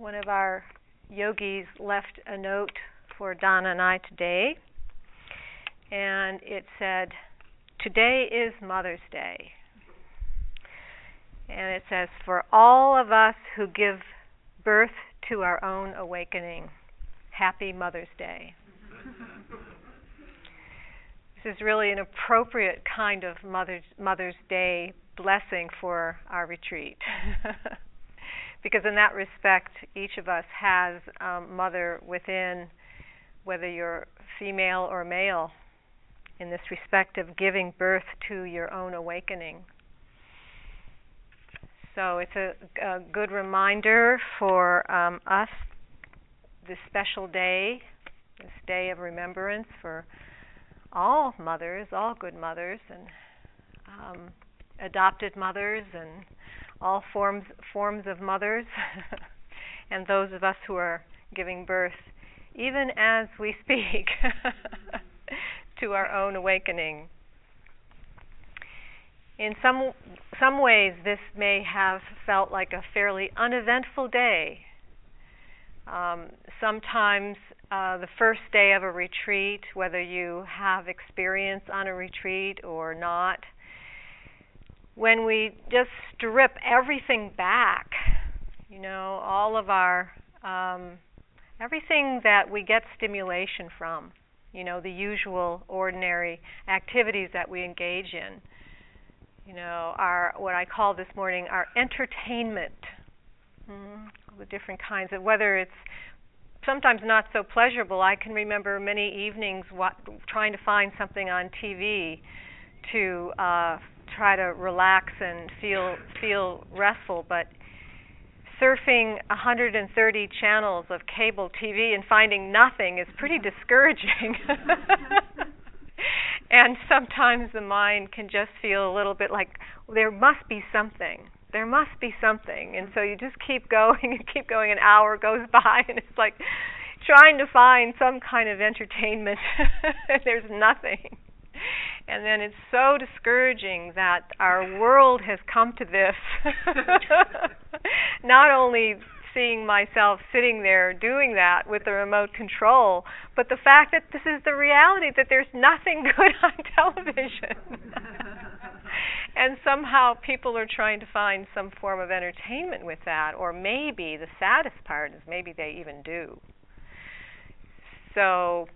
one of our yogis left a note for Donna and I today, and it said, Today is Mother's Day. And it says, For all of us who give birth to our own awakening, happy Mother's Day. this is really an appropriate kind of Mother's, Mother's Day blessing for our retreat. because in that respect, each of us has um, mother within, whether you're female or male, in this respect of giving birth to your own awakening. So it's a, a good reminder for um, us this special day, this day of remembrance for all mothers, all good mothers, and um, adopted mothers, and all forms forms of mothers, and those of us who are giving birth, even as we speak, to our own awakening. In some some ways, this may have felt like a fairly uneventful day. Um, sometimes uh, the first day of a retreat, whether you have experience on a retreat or not, when we just strip everything back, you know, all of our, um, everything that we get stimulation from, you know, the usual ordinary activities that we engage in, you know, our, what I call this morning, our entertainment, mm-hmm. the different kinds of, whether it's sometimes not so pleasurable. I can remember many evenings what, trying to find something on TV to uh, try to relax and feel feel restful, but surfing 130 channels of cable TV and finding nothing is pretty mm-hmm. discouraging. and sometimes the mind can just feel a little bit like there must be something. There must be something. And so you just keep going and keep going. An hour goes by and it's like trying to find some kind of entertainment. There's nothing. And then it's so discouraging that our world has come to this. Not only seeing myself sitting there doing that with the remote control, but the fact that this is the reality that there's nothing good on television. and somehow people are trying to find some form of entertainment with that, or maybe the saddest part is maybe they even do. So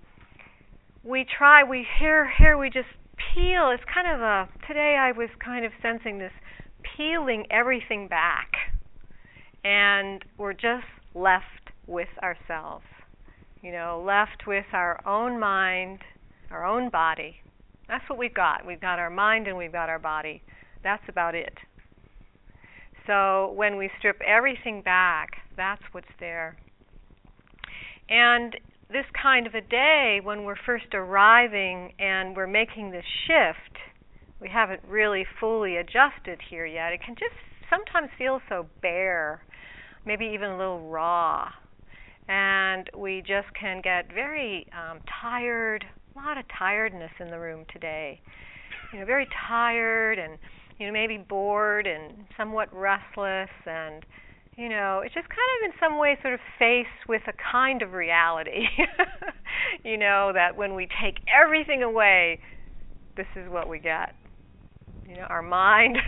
we try, we here, here we just peel. It's kind of a, today I was kind of sensing this peeling everything back. And we're just left with ourselves. You know, left with our own mind, our own body. That's what we've got. We've got our mind and we've got our body. That's about it. So when we strip everything back, that's what's there. And this kind of a day, when we're first arriving and we're making this shift, we haven't really fully adjusted here yet. It can just sometimes feel so bare, maybe even a little raw. And we just can get very um, tired, a lot of tiredness in the room today. You know, very tired and you know maybe bored and somewhat restless and you know, it's just kind of in some way sort of faced with a kind of reality. you know, that when we take everything away, this is what we get. You know, our mind,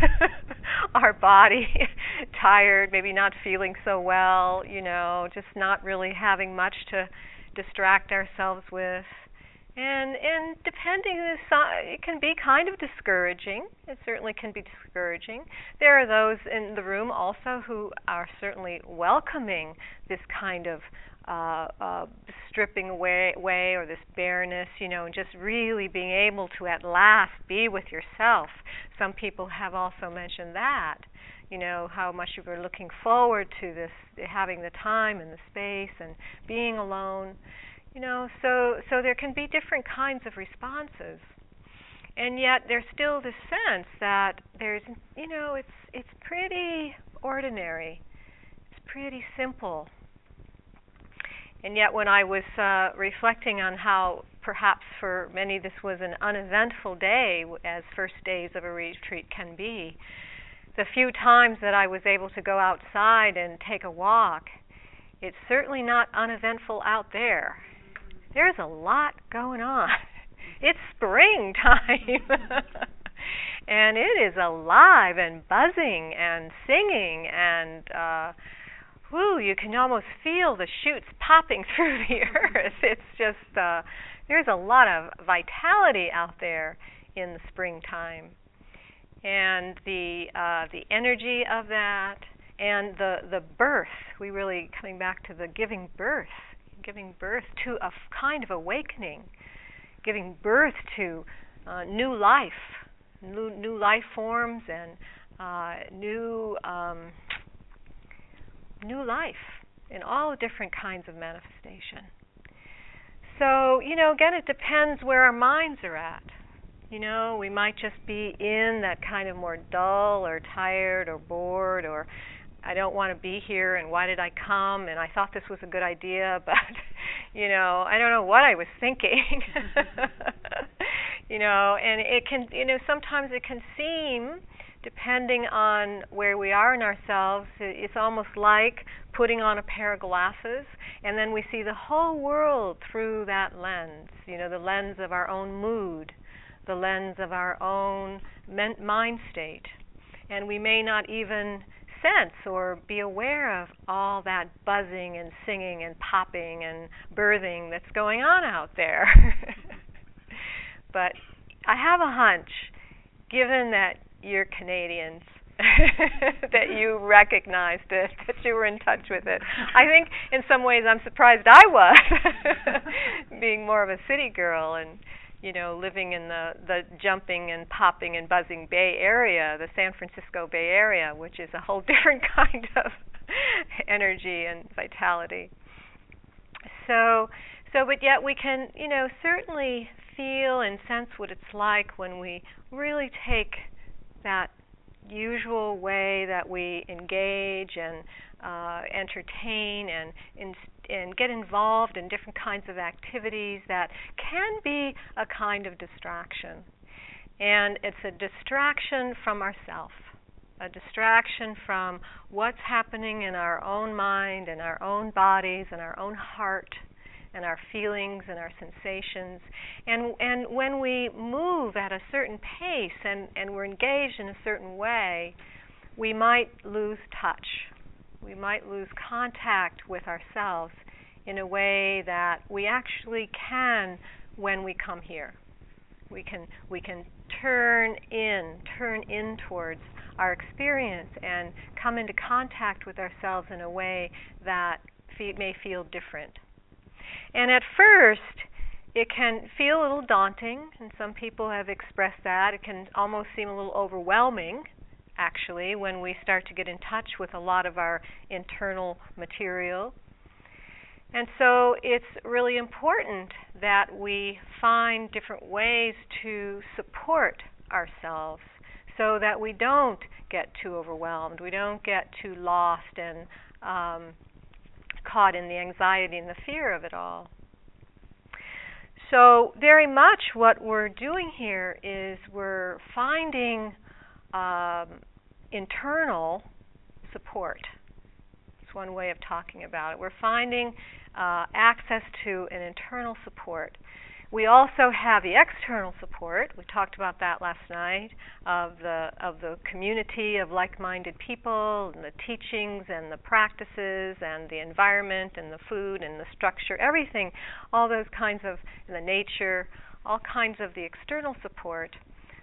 our body, tired, maybe not feeling so well, you know, just not really having much to distract ourselves with and and depending on it can be kind of discouraging it certainly can be discouraging there are those in the room also who are certainly welcoming this kind of uh, uh, stripping away, away or this bareness, you know, and just really being able to at last be with yourself. Some people have also mentioned that, you know, how much you were looking forward to this, having the time and the space and being alone. You know, so so there can be different kinds of responses. And yet there's still this sense that there's you know, it's it's pretty ordinary. It's pretty simple. And yet when I was uh, reflecting on how perhaps for many this was an uneventful day as first days of a retreat can be, the few times that I was able to go outside and take a walk, it's certainly not uneventful out there. There's a lot going on. It's springtime. and it is alive and buzzing and singing and uh whoo, you can almost feel the shoots popping through the earth. It's just uh there's a lot of vitality out there in the springtime. And the uh the energy of that and the the birth, we really coming back to the giving birth, giving birth to a kind of awakening, giving birth to uh, new life, new new life forms and uh, new um, new life in all different kinds of manifestation. So, you know, again, it depends where our minds are at. You know, we might just be in that kind of more dull or tired or bored or I don't want to be here and why did I come? And I thought this was a good idea but you know I don't know what I was thinking. You know and it can you know sometimes it can seem depending on where we are in ourselves it's almost like putting on a pair of glasses and then we see the whole world through that lens. You know the lens of our own mood the lens of our own mind state. And we may not even sense or be aware of all that buzzing and singing and popping and birthing that's going on out there. but I have a hunch, given that you're Canadians, that you recognized it, that you were in touch with it. I think in some ways I'm surprised I was, being more of a city girl and you know, living in the the jumping and popping and buzzing Bay Area, the San Francisco Bay Area, which is a whole different kind of energy and vitality. So, so but yet we can, you know, certainly feel and sense what it's like when we really take that usual way that we engage and uh, entertain and in, and get involved in different kinds of activities that can be a kind of distraction. And it's a distraction from ourself, a distraction from what's happening in our own mind and our own bodies and our own heart and our feelings and our sensations. And and when we move at a certain pace and, and we're engaged in a certain way, we might lose touch we might lose contact with ourselves in a way that we actually can when we come here. We can we can turn in, turn in towards our experience and come into contact with ourselves in a way that may feel different. And at first, it can feel a little daunting, and some people have expressed that. It can almost seem a little overwhelming actually, when we start to get in touch with a lot of our internal material. And so it's really important that we find different ways to support ourselves so that we don't get too overwhelmed, we don't get too lost and um, caught in the anxiety and the fear of it all. So, very much what we're doing here is we're finding um, internal support. It's one way of talking about it. We're finding uh, access to an internal support. We also have the external support. We talked about that last night of the of the community of like-minded people and the teachings and the practices and the environment and the food and the structure, everything, all those kinds of the nature, all kinds of the external support.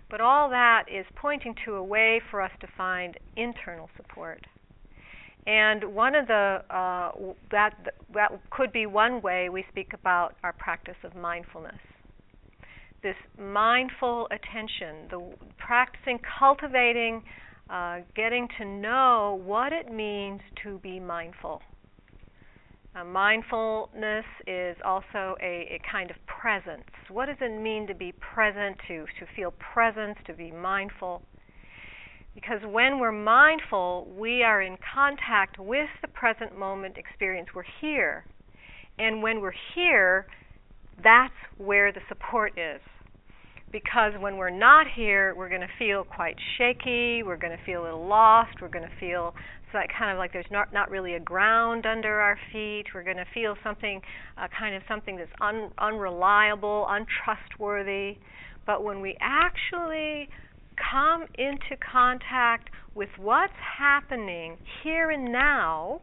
But all that is pointing to a way for us to find internal support. And one of the uh, that that could be one way we speak about our practice of mindfulness. This mindful attention, the practicing, cultivating, uh, getting to know what it means to be mindful uh, mindfulness is also a, a, kind of presence. What does it mean to be present, to, to feel presence, to be mindful? Because when we're mindful, we are in contact with the present moment experience. We're here. And when we're here, that's where the support is. because when we're not here, we're going to feel quite shaky. We're going to feel a little lost. We're going to feel like kind of like there's not not really a ground under our feet. We're going to feel something, uh, kind of something that's un, unreliable, untrustworthy. But when we actually come into contact with what's happening here and now,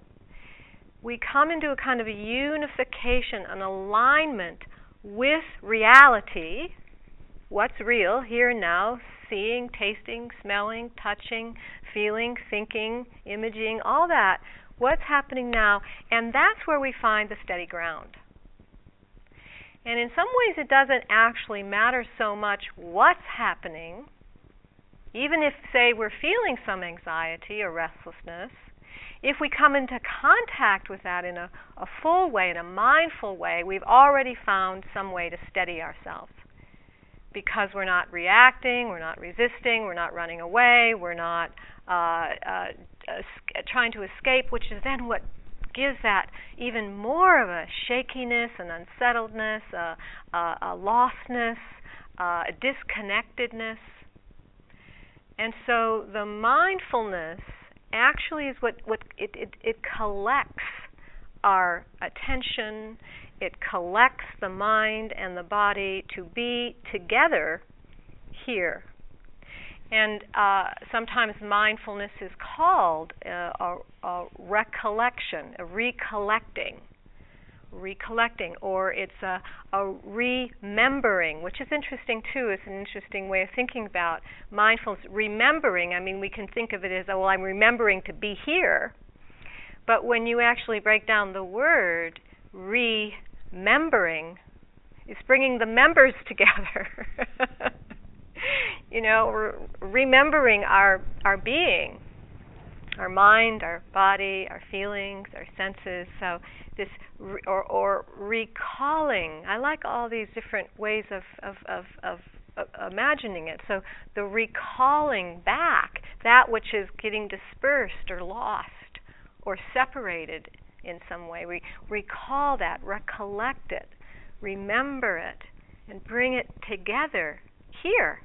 we come into a kind of a unification, an alignment with reality, what's real here and now, seeing, tasting, smelling, touching, feeling, thinking, imaging, all that, what's happening now, and that's where we find the steady ground. And in some ways, it doesn't actually matter so much what's happening, even if, say, we're feeling some anxiety or restlessness. If we come into contact with that in a, a full way, in a mindful way, we've already found some way to steady ourselves because we're not reacting, we're not resisting, we're not running away, we're not uh, uh, trying to escape, which is then what gives that even more of a shakiness, an unsettledness, a, a, a lostness, uh, a disconnectedness. And so the mindfulness actually is what, what it, it, it collects our attention, it collects the mind and the body to be together here. And uh, sometimes mindfulness is called uh, a, a, recollection, a recollecting, recollecting, or it's a, a remembering, which is interesting too. It's an interesting way of thinking about mindfulness. Remembering, I mean, we can think of it as, oh, well, I'm remembering to be here. But when you actually break down the word, re membering is bringing the members together. you know, re- remembering our our being, our mind, our body, our feelings, our senses. So this re- or or recalling. I like all these different ways of of of, of imagining it. So the recalling back that which is getting dispersed or lost or separated in some way. We recall that, recollect it, remember it, and bring it together here.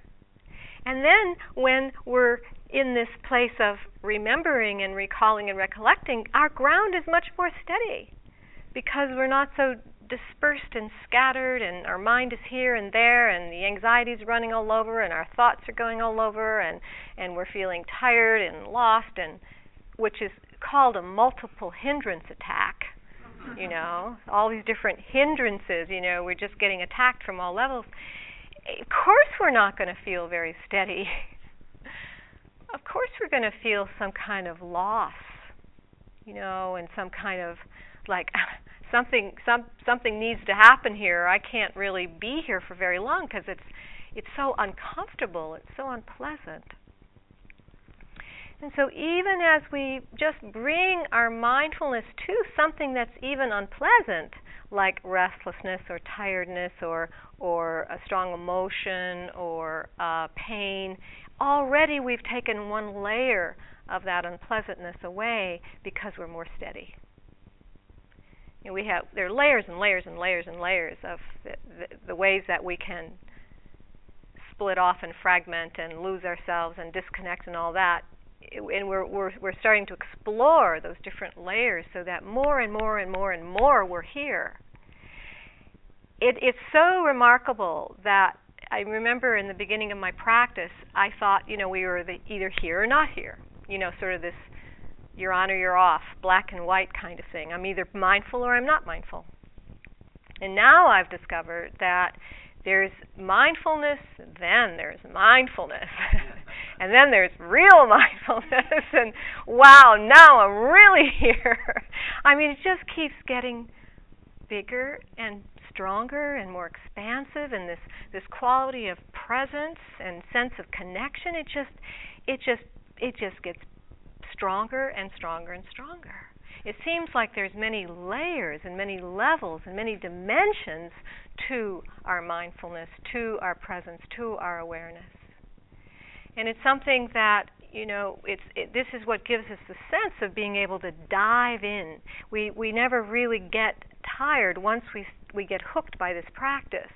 And then when we're in this place of remembering and recalling and recollecting, our ground is much more steady because we're not so dispersed and scattered and our mind is here and there and the anxiety is running all over and our thoughts are going all over and and we're feeling tired and lost and which is called a multiple hindrance attack. You know, all these different hindrances, you know, we're just getting attacked from all levels. Of course, we're not going to feel very steady. Of course, we're going to feel some kind of loss, you know, and some kind of like something some something needs to happen here. I can't really be here for very long because it's it's so uncomfortable. It's so unpleasant. And so, even as we just bring our mindfulness to something that's even unpleasant, like restlessness or tiredness or, or a strong emotion or uh, pain, already we've taken one layer of that unpleasantness away because we're more steady. You know, we have there are layers and layers and layers and layers of the, the, the ways that we can split off and fragment and lose ourselves and disconnect and all that and we're, we're we're starting to explore those different layers so that more and more and more and more we're here. It, it's so remarkable that I remember in the beginning of my practice, I thought, you know, we were the, either here or not here. You know, sort of this you're on or you're off, black and white kind of thing. I'm either mindful or I'm not mindful. And now I've discovered that there's mindfulness, then there's mindfulness. and then there's real mindfulness and wow, now I'm really here. I mean, it just keeps getting bigger and stronger and more expansive and this this quality of presence and sense of connection it just it just it just gets stronger and stronger and stronger it seems like there's many layers and many levels and many dimensions to our mindfulness, to our presence, to our awareness. And it's something that you know, it's it, this is what gives us the sense of being able to dive in. We we never really get tired once we we get hooked by this practice.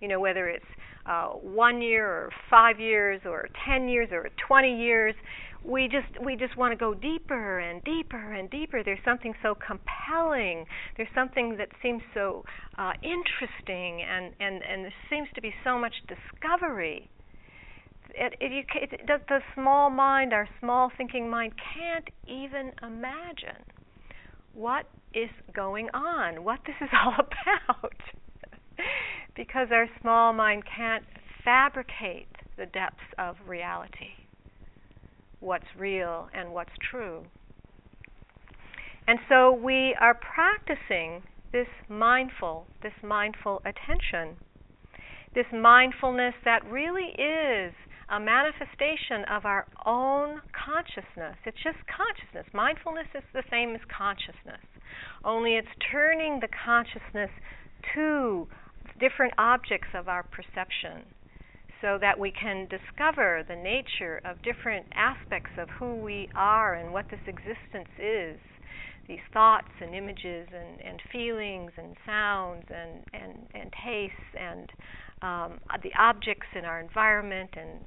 You know, whether it's uh, one year or five years or ten years or twenty years. We just we just want to go deeper and deeper and deeper. There's something so compelling. There's something that seems so uh, interesting, and and and there seems to be so much discovery. It, it, you, it, the, the small mind, our small thinking mind, can't even imagine what is going on, what this is all about because our small mind can't fabricate the depths of reality, what's real and what's true. And so we are practicing this mindful, this mindful attention, this mindfulness that really is a manifestation of our own consciousness. It's just consciousness. Mindfulness is the same as consciousness, only it's turning the consciousness to different objects of our perception so that we can discover the nature of different aspects of who we are and what this existence is these thoughts and images and, and feelings and sounds and, and, and tastes and um, the objects in our environment and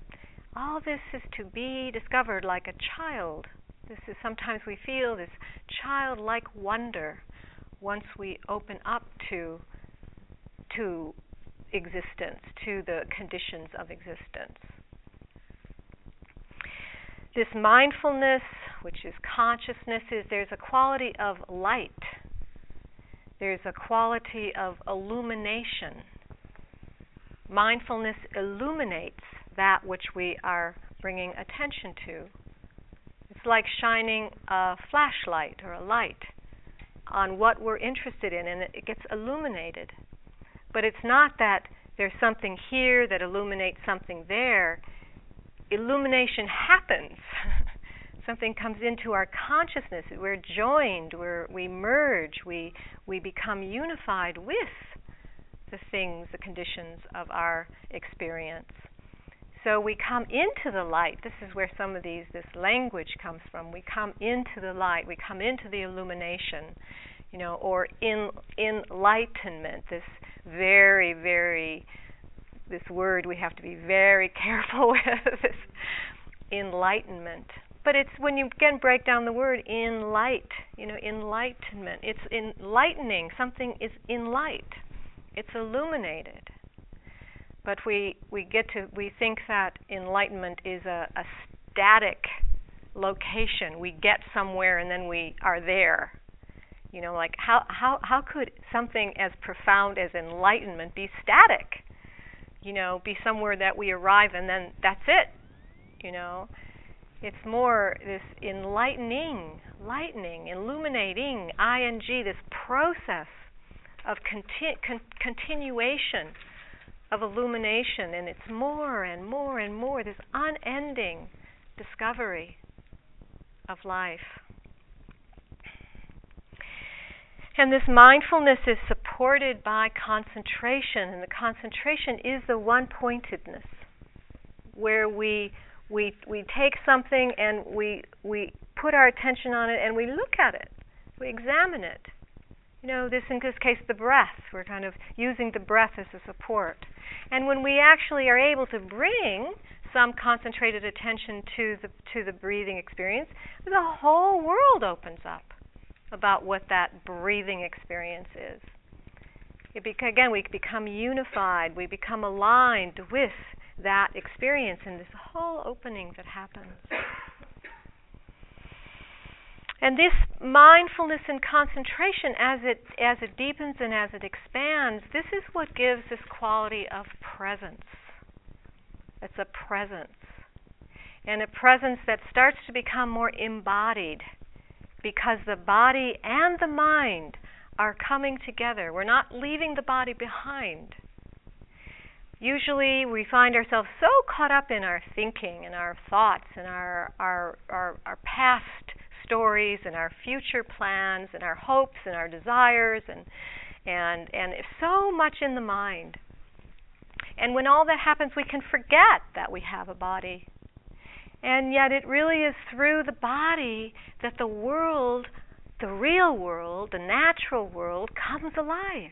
all this is to be discovered like a child. This is sometimes we feel this childlike wonder once we open up to to existence, to the conditions of existence. This mindfulness, which is consciousness, is there's a quality of light. There's a quality of illumination. Mindfulness illuminates that which we are bringing attention to. It's like shining a flashlight or a light on what we're interested in, and it gets illuminated. But it's not that there's something here that illuminates something there. Illumination happens. something comes into our consciousness. We're joined. We're, we merge. We we become unified with the things, the conditions of our experience. So we come into the light. This is where some of these this language comes from. We come into the light. We come into the illumination, you know, or in enlightenment. This very, very, this word we have to be very careful with, this enlightenment. But it's when you again break down the word in light, you know, enlightenment. It's enlightening. Something is in light. It's illuminated. But we, we get to we think that enlightenment is a, a static location. We get somewhere and then we are there. You know, like how how how could something as profound as enlightenment be static? You know, be somewhere that we arrive and then that's it. You know, it's more this enlightening, lightening, illuminating, ing, this process of conti- con- continuation of illumination, and it's more and more and more this unending discovery of life. And this mindfulness is supported by concentration, and the concentration is the one pointedness, where we we we take something and we we put our attention on it and we look at it, we examine it. You know, this in this case the breath. We're kind of using the breath as a support. And when we actually are able to bring some concentrated attention to the to the breathing experience, the whole world opens up about what that breathing experience is. It again, we become unified, we become aligned with that experience and this whole opening that happens. And this mindfulness and concentration, as it as it deepens and as it expands, this is what gives this quality of presence. It's a presence, and a presence that starts to become more embodied because the body and the mind are coming together. We're not leaving the body behind. Usually, we find ourselves so caught up in our thinking and our thoughts and our, our, our, our past stories and our future plans and our hopes and our desires and, and, and so much in the mind. And when all that happens, we can forget that we have a body and yet, it really is through the body that the world, the real world, the natural world, comes alive.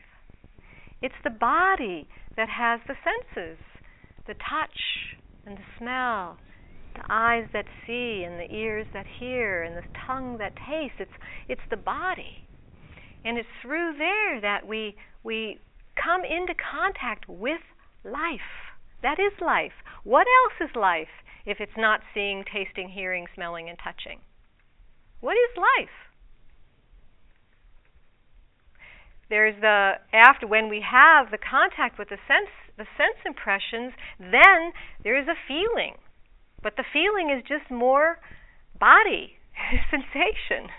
It's the body that has the senses the touch and the smell, the eyes that see and the ears that hear and the tongue that tastes. It's it's the body. And it's through there that we we come into contact with life. That is life. What else is life if it's not seeing, tasting, hearing, smelling, and touching? What is life? There's the after when we have the contact with the sense the sense impressions, then there is a feeling. But the feeling is just more body sensation.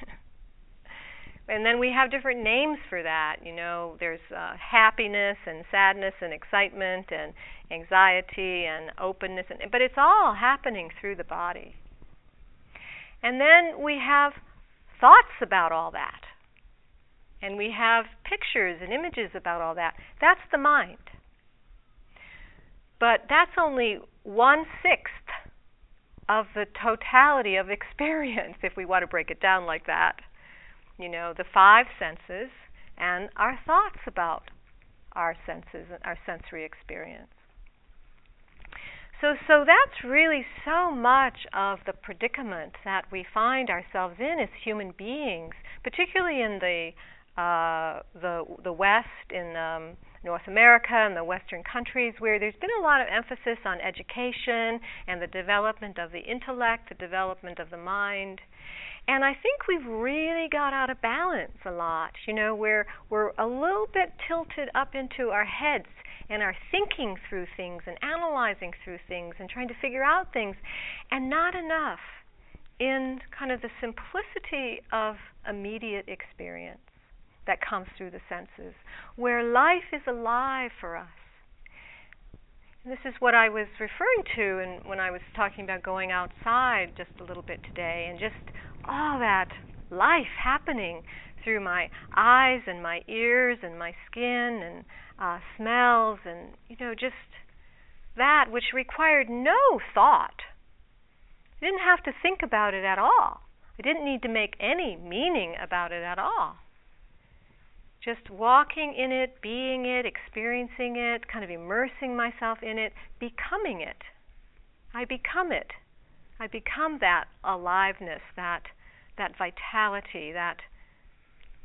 and then we have different names for that. You know, there's uh, happiness and sadness and excitement and anxiety and openness, and, but it's all happening through the body. And then we have thoughts about all that. And we have pictures and images about all that. That's the mind. But that's only one sixth of the totality of experience, if we want to break it down like that. You know, the five senses and our thoughts about our senses and our sensory experience. So, so that's really so much of the predicament that we find ourselves in as human beings, particularly in the uh, the the West, in um, North America and the Western countries, where there's been a lot of emphasis on education and the development of the intellect, the development of the mind. And I think we've really got out of balance a lot, you know, where we're a little bit tilted up into our heads and are thinking through things and analyzing through things and trying to figure out things, and not enough in kind of the simplicity of immediate experience that comes through the senses, where life is alive for us. And this is what I was referring to and when I was talking about going outside just a little bit today and just all that life happening through my eyes and my ears and my skin and uh, smells and you know just that which required no thought. I didn't have to think about it at all. I didn't need to make any meaning about it at all. Just walking in it, being it, experiencing it, kind of immersing myself in it, becoming it. I become it. I become that aliveness, that that vitality, that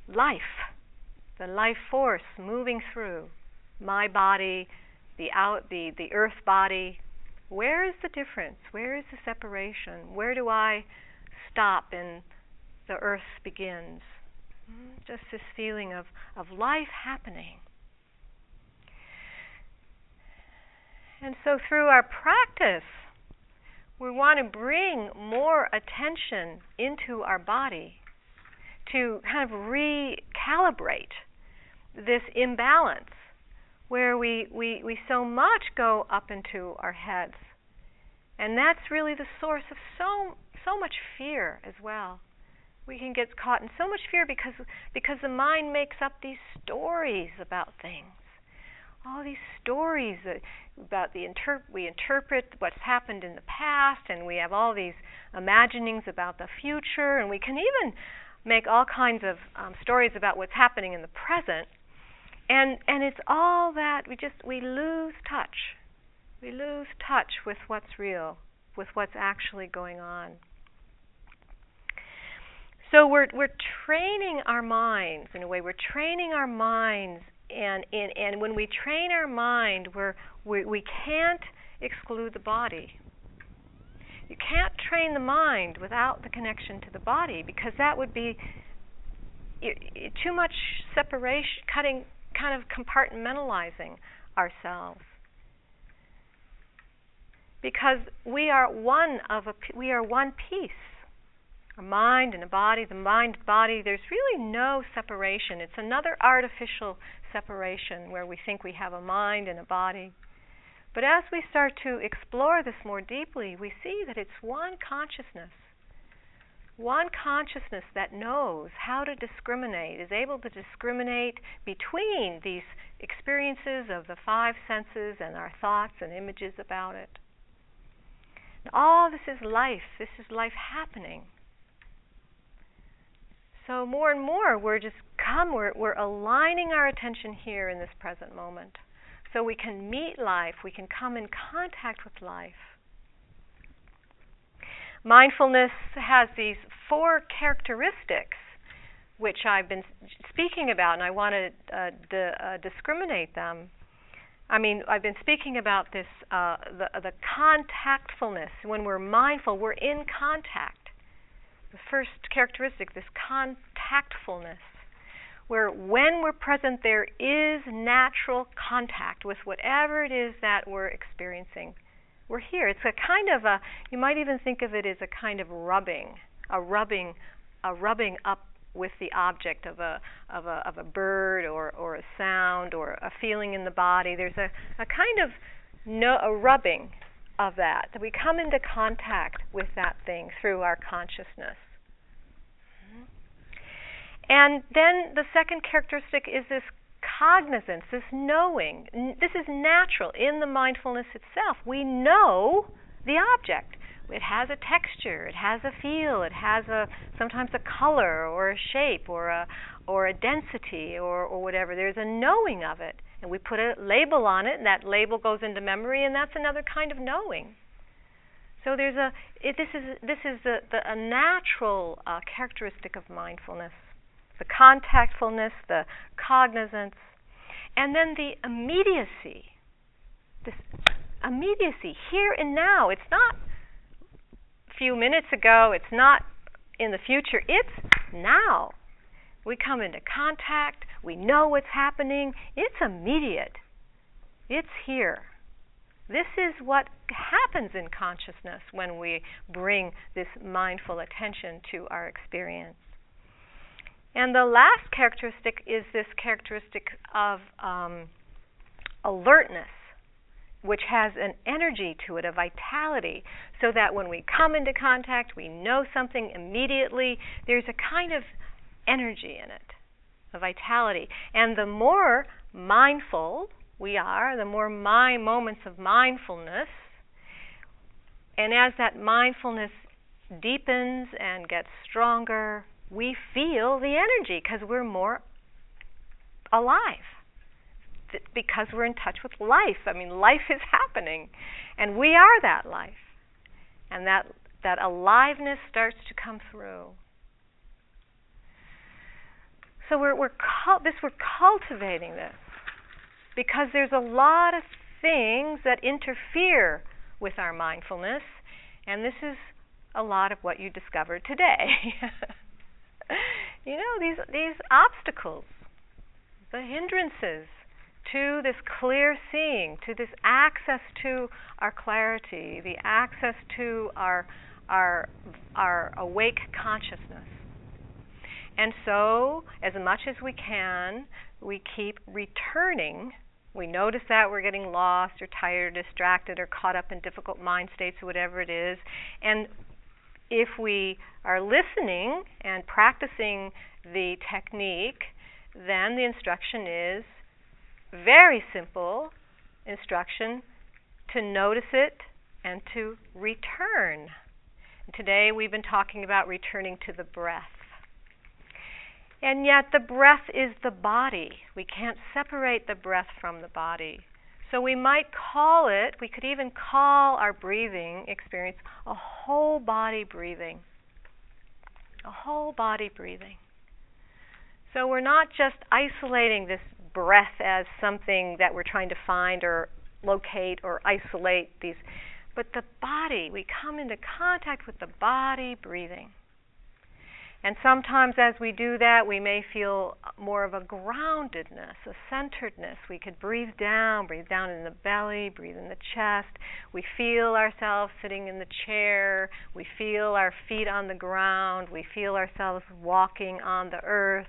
life, the life force moving through my body, the out the, the earth body. Where is the difference? Where is the separation? Where do I stop and the earth begins? Hmm, just this feeling of, of life happening. And so through our practice, we want to bring more attention into our body to kind of recalibrate this imbalance where we, we, we so much go up into our heads. And that's really the source of so so much fear as well. We can get caught in so much fear because because the mind makes up these stories about things. All these stories about the inter- we interpret what's happened in the past and we have all these imaginings about the future and we can even make all kinds of um, stories about what's happening in the present. And and it's all that we just we lose touch. We lose touch with what's real with what's actually going on so we're we're training our minds in a way. We're training our minds and and, and when we train our mind we're we, we can't exclude the body. You can't train the mind without the connection to the body because that would be too much separation cutting kind of compartmentalizing ourselves. Because we are one of a we are one piece a mind and a body the mind body there's really no separation it's another artificial separation where we think we have a mind and a body but as we start to explore this more deeply we see that it's one consciousness one consciousness that knows how to discriminate, is able to discriminate between these experiences of the five senses and our thoughts and images about it. And all this is life, this is life happening. So more and more we're just come, we're, we're aligning our attention here in this present moment. so we can meet life, we can come in contact with life. Mindfulness has these four characteristics which I've been speaking about, and I want to uh, di- uh, discriminate them. I mean, I've been speaking about this uh, the the contactfulness. When we're mindful, we're in contact. The first characteristic, this contactfulness, where when we're present, there is natural contact with whatever it is that we're experiencing. We're here. It's a kind of a. You might even think of it as a kind of rubbing, a rubbing, a rubbing up with the object of a of a of a bird or or a sound or a feeling in the body. There's a a kind of no a rubbing of that that we come into contact with that thing through our consciousness. And then the second characteristic is this cognizance, this knowing. This is natural in the mindfulness itself. We know the object it has a texture, it has a feel, it has a sometimes a color or a shape or a or a density or, or whatever. There's a knowing of it. And we put a label on it and that label goes into memory and that's another kind of knowing. So there's a it, this is this is the, the a natural uh, characteristic of mindfulness, the contactfulness, the cognizance, and then the immediacy. This immediacy here and now. It's not a few minutes ago. It's not in the future. It's now. We come into contact. We know what's happening. It's immediate. It's here. This is what happens in consciousness when we bring this mindful attention to our experience. And the last characteristic is this characteristic of um, alertness which has an energy to it, a vitality, so that when we come into contact, we know something immediately. There's a kind of energy in it, a vitality. And the more mindful we are, the more my moments of mindfulness, and as that mindfulness deepens and gets stronger, we feel the energy because we're more alive because we're in touch with life. I mean, life is happening, and we are that life, and that that aliveness starts to come through. So we're we're this we're cultivating this because there's a lot of things that interfere with our mindfulness, and this is a lot of what you discovered today. you know these these obstacles, the hindrances to this clear seeing, to this access to our clarity, the access to our our our awake consciousness. And so, as much as we can, we keep returning. We notice that we're getting lost or tired or distracted or caught up in difficult mind states or whatever it is. And if we are listening and practicing the technique, then the instruction is very simple instruction to notice it and to return. today we've been talking about returning to the breath. And yet, the breath is the body. We can't separate the breath from the body. So, we might call it, we could even call our breathing experience a whole body breathing. A whole body breathing. So, we're not just isolating this breath as something that we're trying to find or locate or isolate these but the body we come into contact with the body breathing and sometimes as we do that we may feel more of a groundedness a centeredness. We could breathe down breathe down in the belly breathe in the chest. We feel ourselves sitting in the chair. We feel our feet on the ground. We feel ourselves walking on the earth.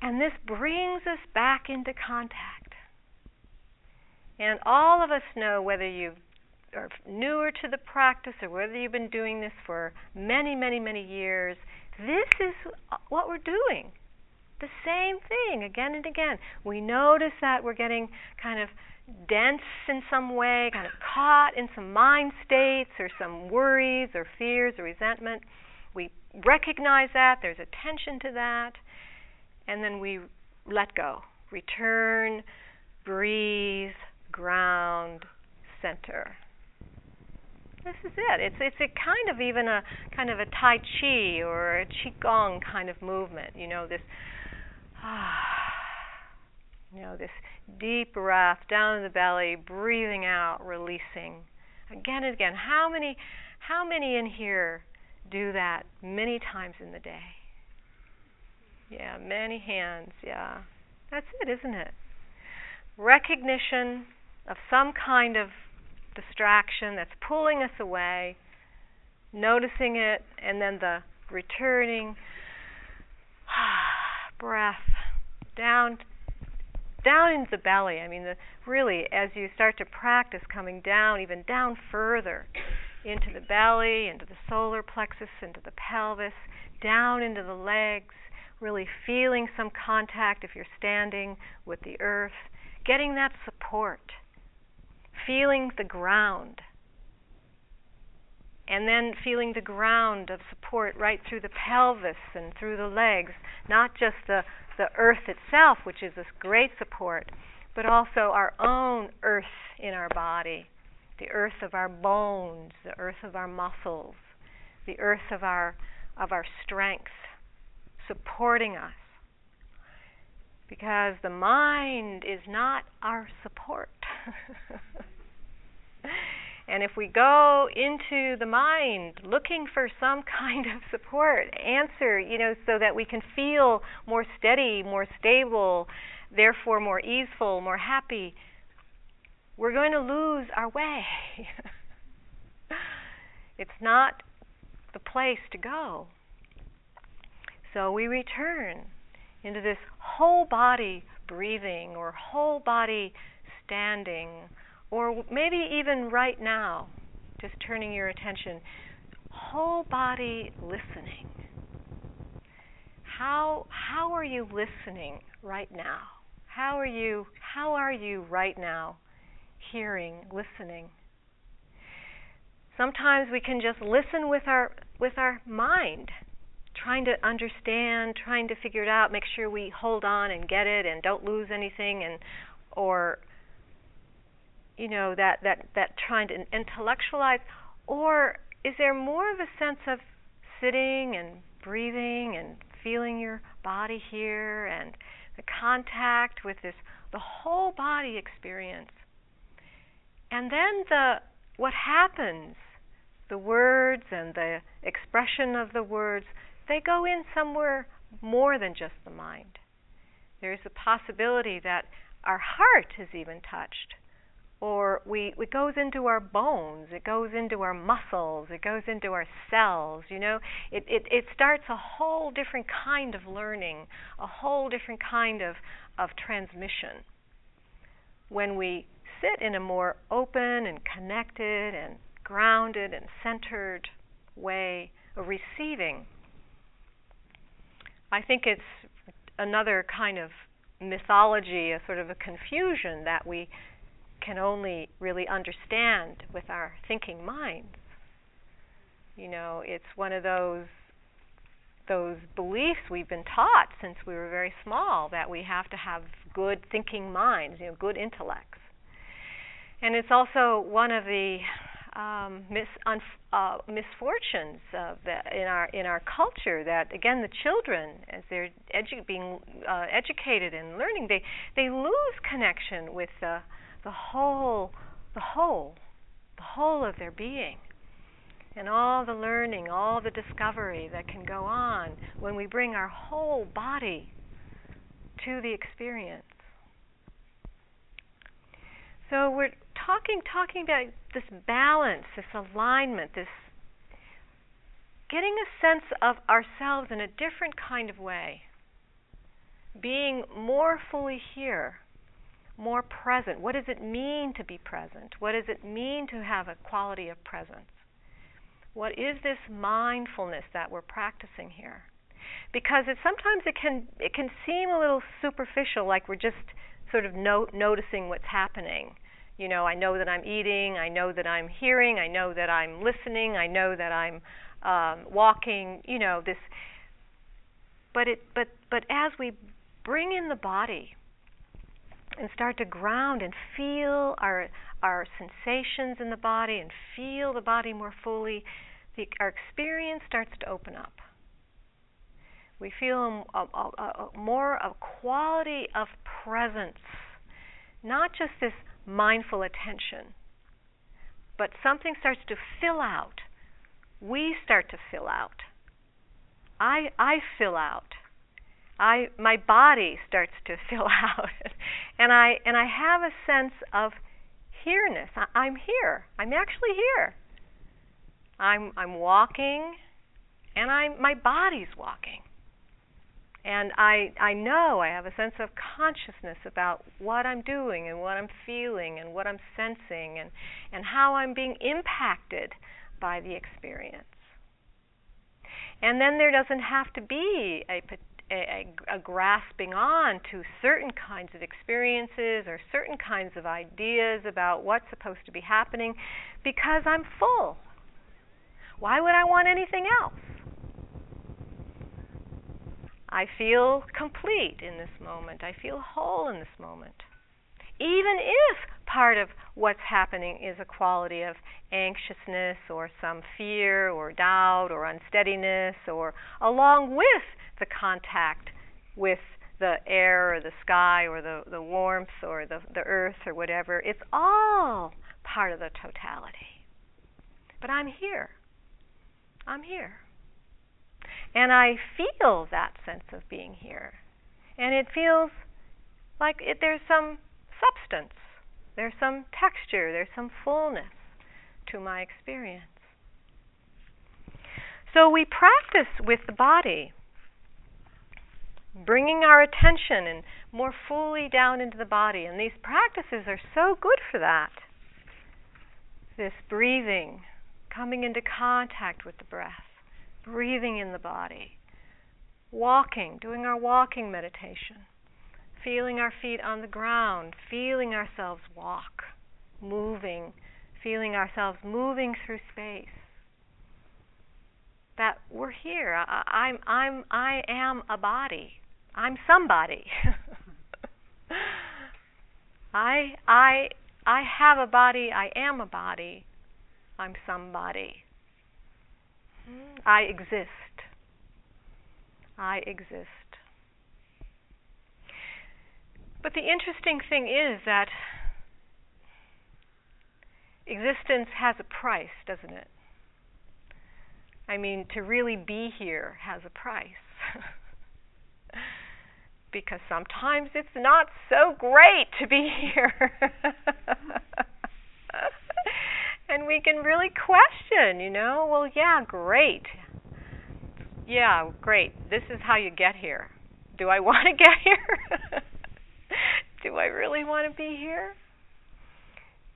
And this brings us back into contact. And all of us know whether you are newer to the practice or whether you've been doing this for many, many, many years, this is what we're doing. The same thing again and again. We notice that we're getting kind of dense in some way, kind of caught in some mind states or some worries or fears or resentment. We recognize that, there's attention to that, and then we let go, return breathe, ground, center. This is it. It's it's a kind of even a kind of a tai chi or a qigong kind of movement. You know this, ah, you know this deep breath down in the belly, breathing out, releasing. Again and again. How many how many in here do that many times in the day? Yeah, many hands. Yeah, that's it, isn't it? Recognition of some kind of distraction that's pulling us away, noticing it, and then the returning breath down down into the belly. I mean, the, really, as you start to practice coming down, even down further into the belly, into the solar plexus, into the pelvis, down into the legs, really feeling some contact if you're standing with the earth, getting that support feeling the ground, and then feeling the ground of support right through the pelvis and through the legs, not just the, the earth itself, which is this great support, but also our own earth in our body, the earth of our bones, the earth of our muscles, the earth of our of our strength supporting us. Because the mind is not our support. And if we go into the mind looking for some kind of support, answer, you know, so that we can feel more steady, more stable, therefore more easeful, more happy, we're going to lose our way. it's not the place to go. So we return into this whole body breathing or whole body standing or maybe even right now, just turning your attention, whole body listening. How how are you listening right now? How are you how are you right now hearing, listening? Sometimes we can just listen with our with our mind, trying to understand, trying to figure it out, make sure we hold on and get it and don't lose anything and or you know that that that trying to intellectualize or is there more of a sense of sitting and breathing and feeling your body here and the contact with this the whole body experience? And then the what happens? The words and the expression of the words they go in somewhere more than just the mind. There's a possibility that our heart is even touched or we it goes into our bones, it goes into our muscles, it goes into our cells, you know. It it it starts a whole different kind of learning, a whole different kind of of transmission. When we sit in a more open and connected and grounded and centered way of receiving, I think it's another kind of mythology, a sort of a confusion that we can only really understand with our thinking minds. You know, it's one of those those beliefs we've been taught since we were very small that we have to have good thinking minds, you know, good intellects. And it's also one of the um, mis, uh, misfortunes the, in our in our culture that again the children as they're edu- being uh, educated and learning they they lose connection with the the whole, the whole, the whole of their being. And all the learning, all the discovery that can go on when we bring our whole body to the experience. So we're talking talking about this balance, this alignment, this getting a sense of ourselves in a different kind of way. Being more fully here more present. What does it mean to be present? What does it mean to have a quality of presence? What is this mindfulness that we're practicing here? Because it sometimes it can it can seem a little superficial, like we're just sort of no, noticing what's happening. You know, I know that I'm eating, I know that I'm hearing, I know that I'm listening, I know that I'm um, walking. You know this, but it but but as we bring in the body and start to ground and feel our our sensations in the body and feel the body more fully, the, our experience starts to open up. We feel a, a, a, more of quality of presence, not just this mindful attention, but something starts to fill out. We start to fill out. I I fill out. I my body starts to fill out, and I and I have a sense of here-ness. I, I'm here. I'm actually here. I'm I'm walking, and I'm my body's walking. And I I know I have a sense of consciousness about what I'm doing and what I'm feeling and what I'm sensing and and how I'm being impacted by the experience. And then there doesn't have to be a a, a, grasping on to certain kinds of experiences or certain kinds of ideas about what's supposed to be happening because I'm full. Why would I want anything else? I feel complete in this moment. I feel whole in this moment. Even if part of what's happening is a quality of anxiousness or some fear or doubt or unsteadiness or along with the contact with the air or the sky or the, the warmth or the, the earth or whatever. It's all part of the totality. But I'm here. I'm here. And I feel that sense of being here. And it feels like it, there's some substance, there's some texture, there's some fullness to my experience. So we practice with the body bringing our attention and more fully down into the body. And these practices are so good for that. This breathing, coming into contact with the breath, breathing in the body, walking, doing our walking meditation, feeling our feet on the ground, feeling ourselves walk, moving, feeling ourselves moving through space. That we're here. I, I'm I'm I am a body. I'm somebody. I I I have a body, I am a body. I'm somebody. I exist. I exist. But the interesting thing is that existence has a price, doesn't it? I mean, to really be here has a price. because sometimes it's not so great to be here. and we can really question, you know, well, yeah, great. Yeah, great. This is how you get here. Do I want to get here? Do I really want to be here?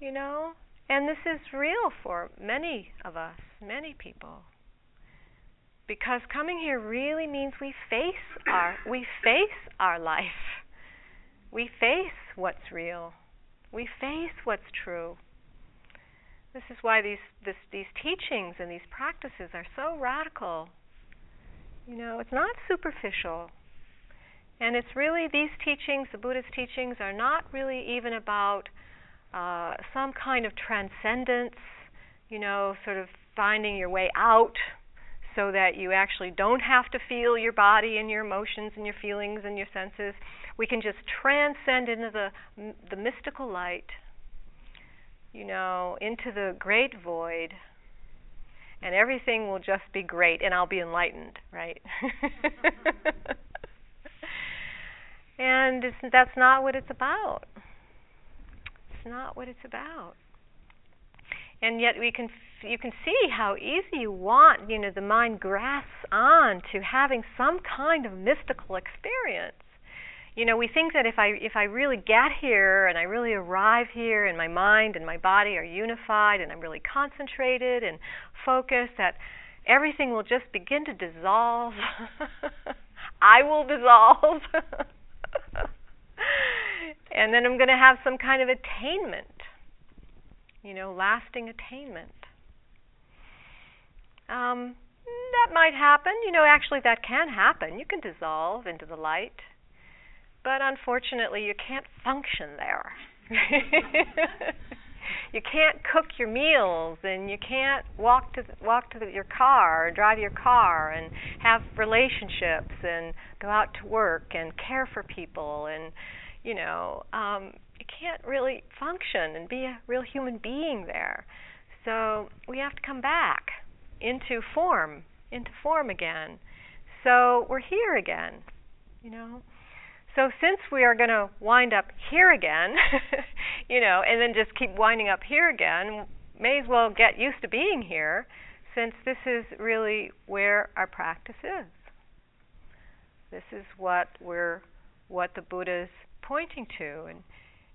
You know? And this is real for many of us, many people because coming here really means we face our we face our life. We face what's real. We face what's true. This is why these this, these teachings and these practices are so radical. You know, it's not superficial. And it's really these teachings, the Buddhist teachings, are not really even about uh, some kind of transcendence, you know, sort of finding your way out so that you actually don't have to feel your body and your emotions and your feelings and your senses. We can just transcend into the the mystical light, you know, into the great void, and everything will just be great, and I'll be enlightened, right? and that's not what it's about. It's not what it's about and yet we can you can see how easy you want you know the mind grasps on to having some kind of mystical experience. You know we think that if i if i really get here and i really arrive here and my mind and my body are unified and i'm really concentrated and focused that everything will just begin to dissolve. I will dissolve. And then i'm going to have some kind of attainment you know, lasting attainment. Um, that might happen. You know, actually, that can happen. You can dissolve into the light. but unfortunately, you can't function there. you can't cook your meals and you can't walk to the, walk to the, your car or drive your car and have relationships and go out to work and care for people and you know um you can't really function and be a real human being there. So we have to come back into form into form again. So we're here again you know? So since we are going to wind up here again, you know, and then just keep winding up here again, may as well get used to being here since this is really where our practice is. This is what we're what the Buddha is pointing to and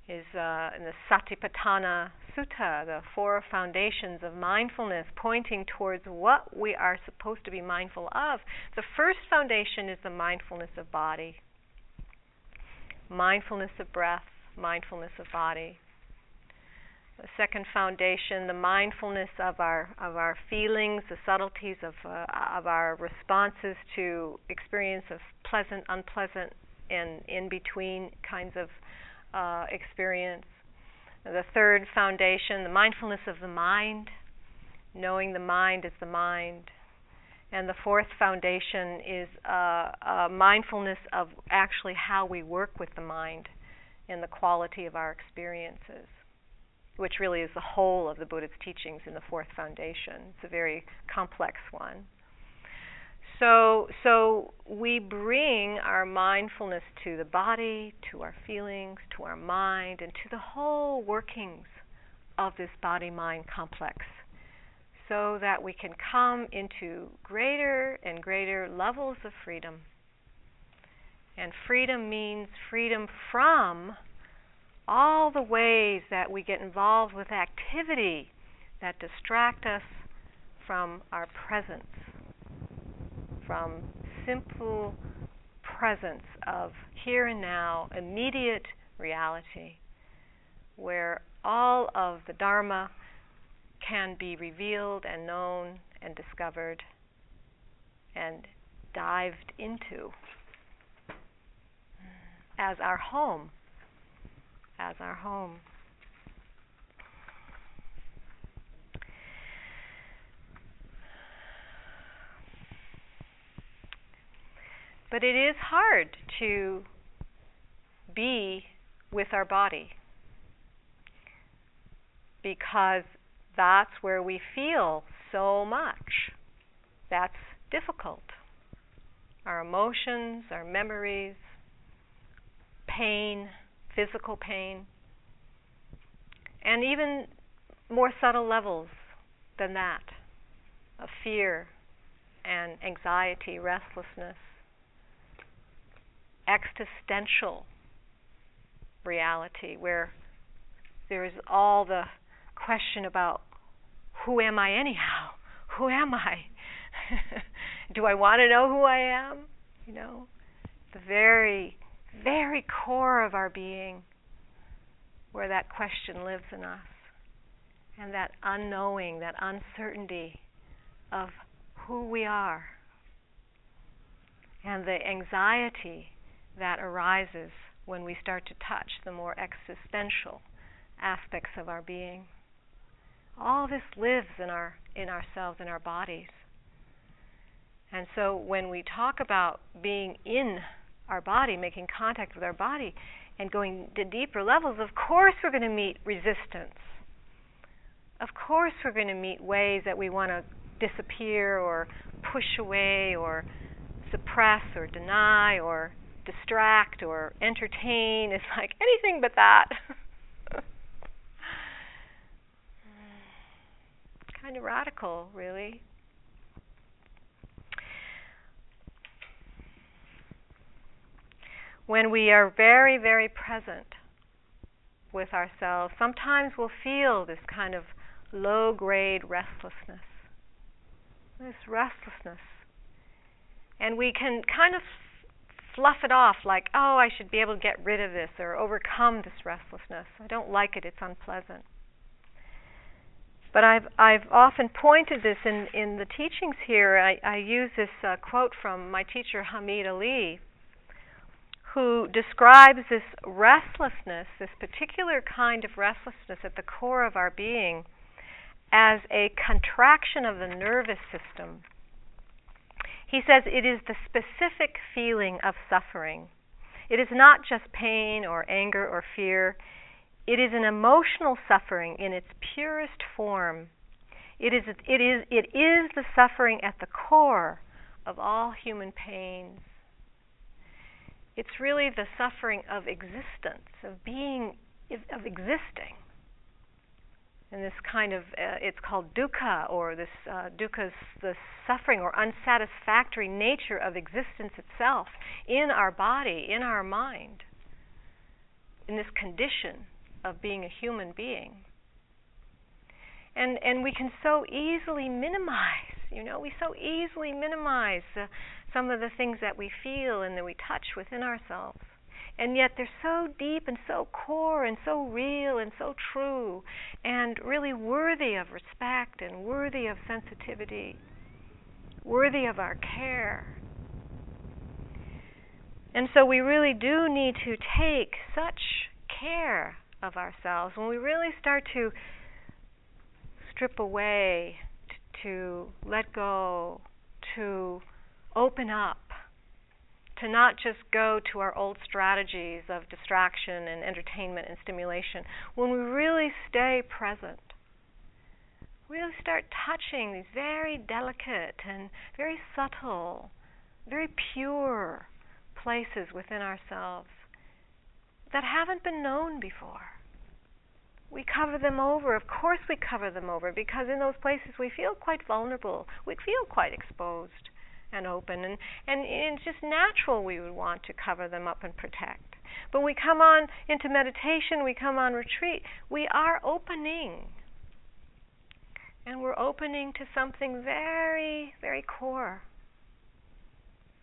is uh, in the Satipatthana Sutta, the four foundations of mindfulness, pointing towards what we are supposed to be mindful of. The first foundation is the mindfulness of body mindfulness of breath, mindfulness of body. The second foundation, the mindfulness of our of our feelings, the subtleties of uh, of our responses to experience of pleasant, unpleasant, and in between kinds of uh, experience. The third foundation, the mindfulness of the mind, knowing the mind is the mind. And the fourth foundation is uh, uh, mindfulness of actually how we work with the mind and the quality of our experiences, which really is the whole of the Buddha's teachings in the fourth foundation. It's a very complex one. So, so we bring our mindfulness to the body, to our feelings, to our mind, and to the whole workings of this body mind complex so that we can come into greater and greater levels of freedom. And freedom means freedom from all the ways that we get involved with activity that distract us from our presence, from simple presence of here and now, immediate reality, where all of the Dharma can be revealed and known and discovered and dived into as our home. As our home. But it is hard to be with our body because that's where we feel so much. That's difficult. Our emotions, our memories, pain, physical pain, and even more subtle levels than that of fear and anxiety, restlessness, existential reality where there is all the question about who am I anyhow? Who am I? Do I want to know who I am? You know, the very, very core of our being, where that question lives in us, and that unknowing, that uncertainty of who we are, and the anxiety that arises when we start to touch the more existential aspects of our being. All this lives in our in ourselves in our bodies. And so when we talk about being in our body, making contact with our body, and going to deeper levels, of course we're going to meet resistance. Of course we're going to meet ways that we want to disappear or push away or suppress or deny or distract or entertain. is like anything but that. kind of radical, really. When we are very, very present with ourselves, sometimes we'll feel this kind of low grade restlessness. This restlessness. And we can kind of fluff it off like, oh, I should be able to get rid of this or overcome this restlessness. I don't like it, it's unpleasant. But I've I've often pointed this in in the teachings here. I, I use this uh, quote from my teacher Hameed Ali, who describes this restlessness, this particular kind of restlessness at the core of our being, as a contraction of the nervous system. He says it is the specific feeling of suffering. It is not just pain or anger or fear. It is an emotional suffering in its purest form. It is, it is, it is the suffering at the core of all human pains. It's really the suffering of existence, of being, of existing. And this kind of, uh, it's called dukkha, or this uh, dukkha the suffering or unsatisfactory nature of existence itself in our body, in our mind, in this condition of being a human being. And, and we can so easily minimize, you know, we so easily minimize uh, some of the things that we feel and that we touch within ourselves. And yet they're so deep and so core and so real and so true and really worthy of respect and worthy of sensitivity, worthy of our care. And so we really do need to take such care of ourselves when we really start to strip away, to let go, to open up, to not just go to our old strategies of distraction and entertainment and stimulation, when we really stay present, really start touching these very delicate and very subtle, very pure places within ourselves that haven't been known before. We cover them over. Of course, we cover them over because in those places we feel quite vulnerable. We feel quite exposed and open, and, and it's just natural we would want to cover them up and protect. But we come on into meditation, we come on retreat, we are opening. And we're opening to something very, very core.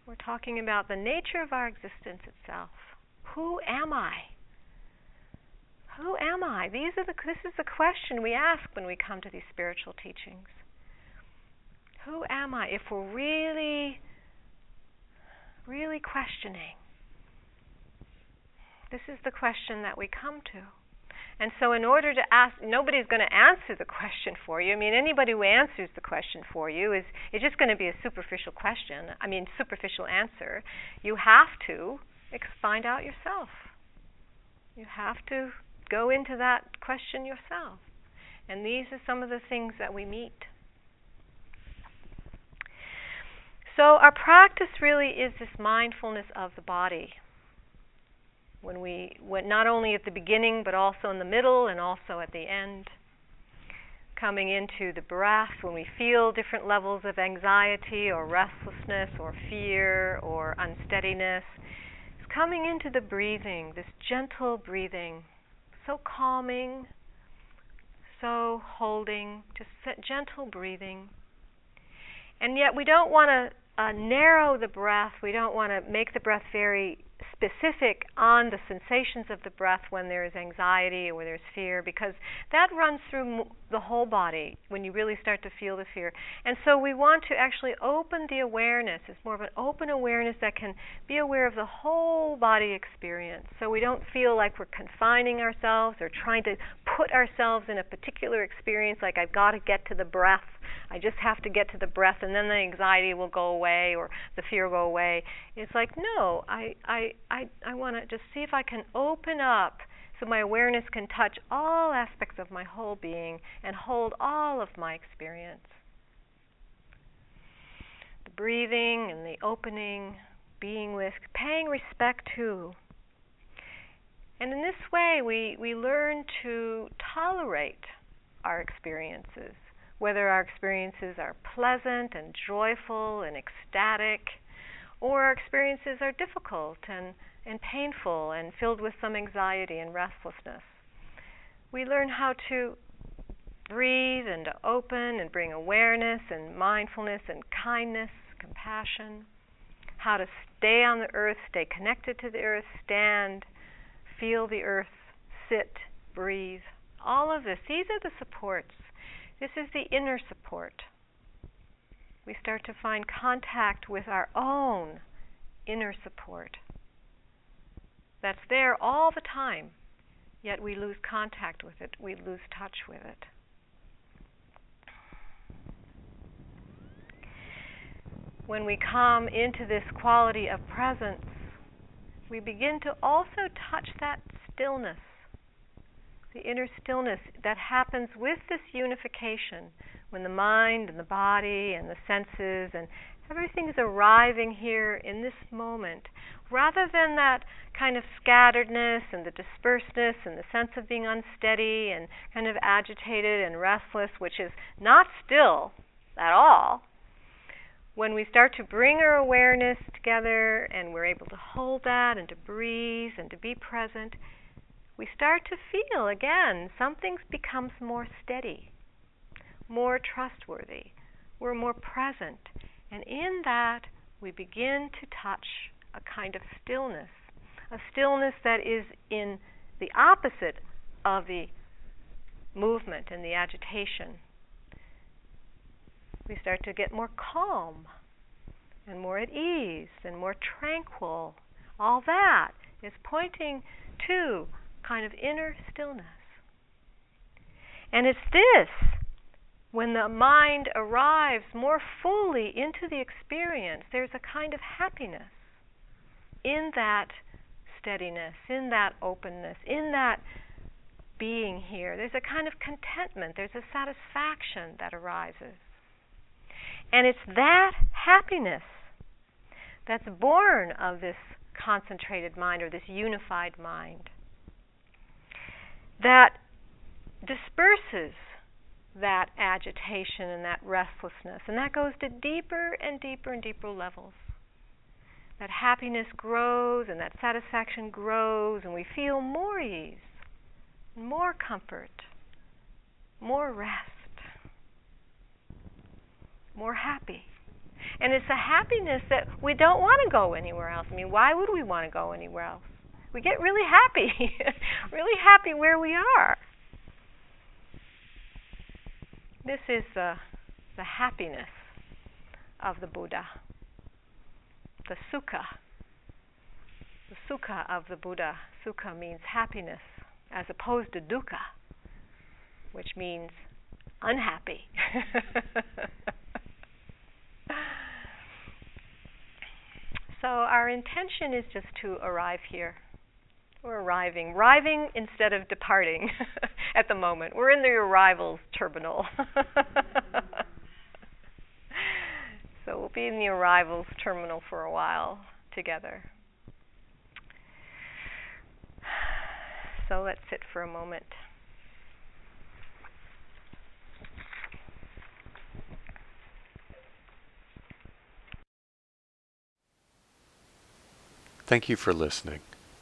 We're talking about the nature of our existence itself. Who am I? Who am I? These are the, this is the question we ask when we come to these spiritual teachings. Who am I? If we're really, really questioning, this is the question that we come to. And so, in order to ask, nobody's going to answer the question for you. I mean, anybody who answers the question for you is, is just going to be a superficial question. I mean, superficial answer. You have to find out yourself. You have to go into that question yourself. And these are some of the things that we meet. So, our practice really is this mindfulness of the body. When we, when not only at the beginning, but also in the middle and also at the end. Coming into the breath when we feel different levels of anxiety or restlessness or fear or unsteadiness. It's coming into the breathing, this gentle breathing, so calming, so holding, just gentle breathing. And yet, we don't want to uh, narrow the breath. We don't want to make the breath very specific on the sensations of the breath when there is anxiety or when there's fear because that runs through the whole body when you really start to feel the fear. And so we want to actually open the awareness. It's more of an open awareness that can be aware of the whole body experience. So we don't feel like we're confining ourselves or trying to put ourselves in a particular experience like I've got to get to the breath I just have to get to the breath and then the anxiety will go away or the fear will go away. It's like, no, I I I, I want to just see if I can open up so my awareness can touch all aspects of my whole being and hold all of my experience. The breathing and the opening, being with, paying respect to. And in this way, we, we learn to tolerate our experiences whether our experiences are pleasant and joyful and ecstatic, or our experiences are difficult and, and painful and filled with some anxiety and restlessness. We learn how to breathe and to open and bring awareness and mindfulness and kindness, compassion, how to stay on the earth, stay connected to the earth, stand, feel the earth, sit, breathe. All of this, these are the supports this is the inner support. We start to find contact with our own inner support. that's there all the time, yet we lose contact with it, we lose touch with it. When we come into this quality of presence, we begin to also touch that stillness, the inner stillness that happens with this unification when the mind and the body and the senses and everything is arriving here in this moment rather than that kind of scatteredness and the dispersedness and the sense of being unsteady and kind of agitated and restless, which is not still at all, when we start to bring our awareness together and we're able to hold that and to breathe and to be present, we start to feel again something becomes more steady, more trustworthy. We're more present. And in that, we begin to touch a kind of stillness, a stillness that is in the opposite of the movement and the agitation. We start to get more calm and more at ease and more tranquil. All that is pointing to kind of inner stillness. And it's this when the mind arrives more fully into the experience, there's a kind of happiness in that steadiness, in that openness, in that being here. There's a kind of contentment, there's a satisfaction that arises. And it's that happiness that's born of this concentrated mind or this unified mind that disperses that agitation and that restlessness. And that goes to deeper and deeper and deeper levels. That happiness grows and that satisfaction grows, and we feel more ease, more comfort, more rest, more happy. And it's a happiness that we don't want to go anywhere else. I mean, why would we want to go anywhere else? We get really happy, really happy where we are. This is the, the happiness of the Buddha, the sukha. The sukha of the Buddha. Sukha means happiness, as opposed to dukkha, which means unhappy. so, our intention is just to arrive here. We're arriving. Arriving instead of departing at the moment. We're in the arrivals terminal. so we'll be in the arrivals terminal for a while together. So let's sit for a moment. Thank you for listening.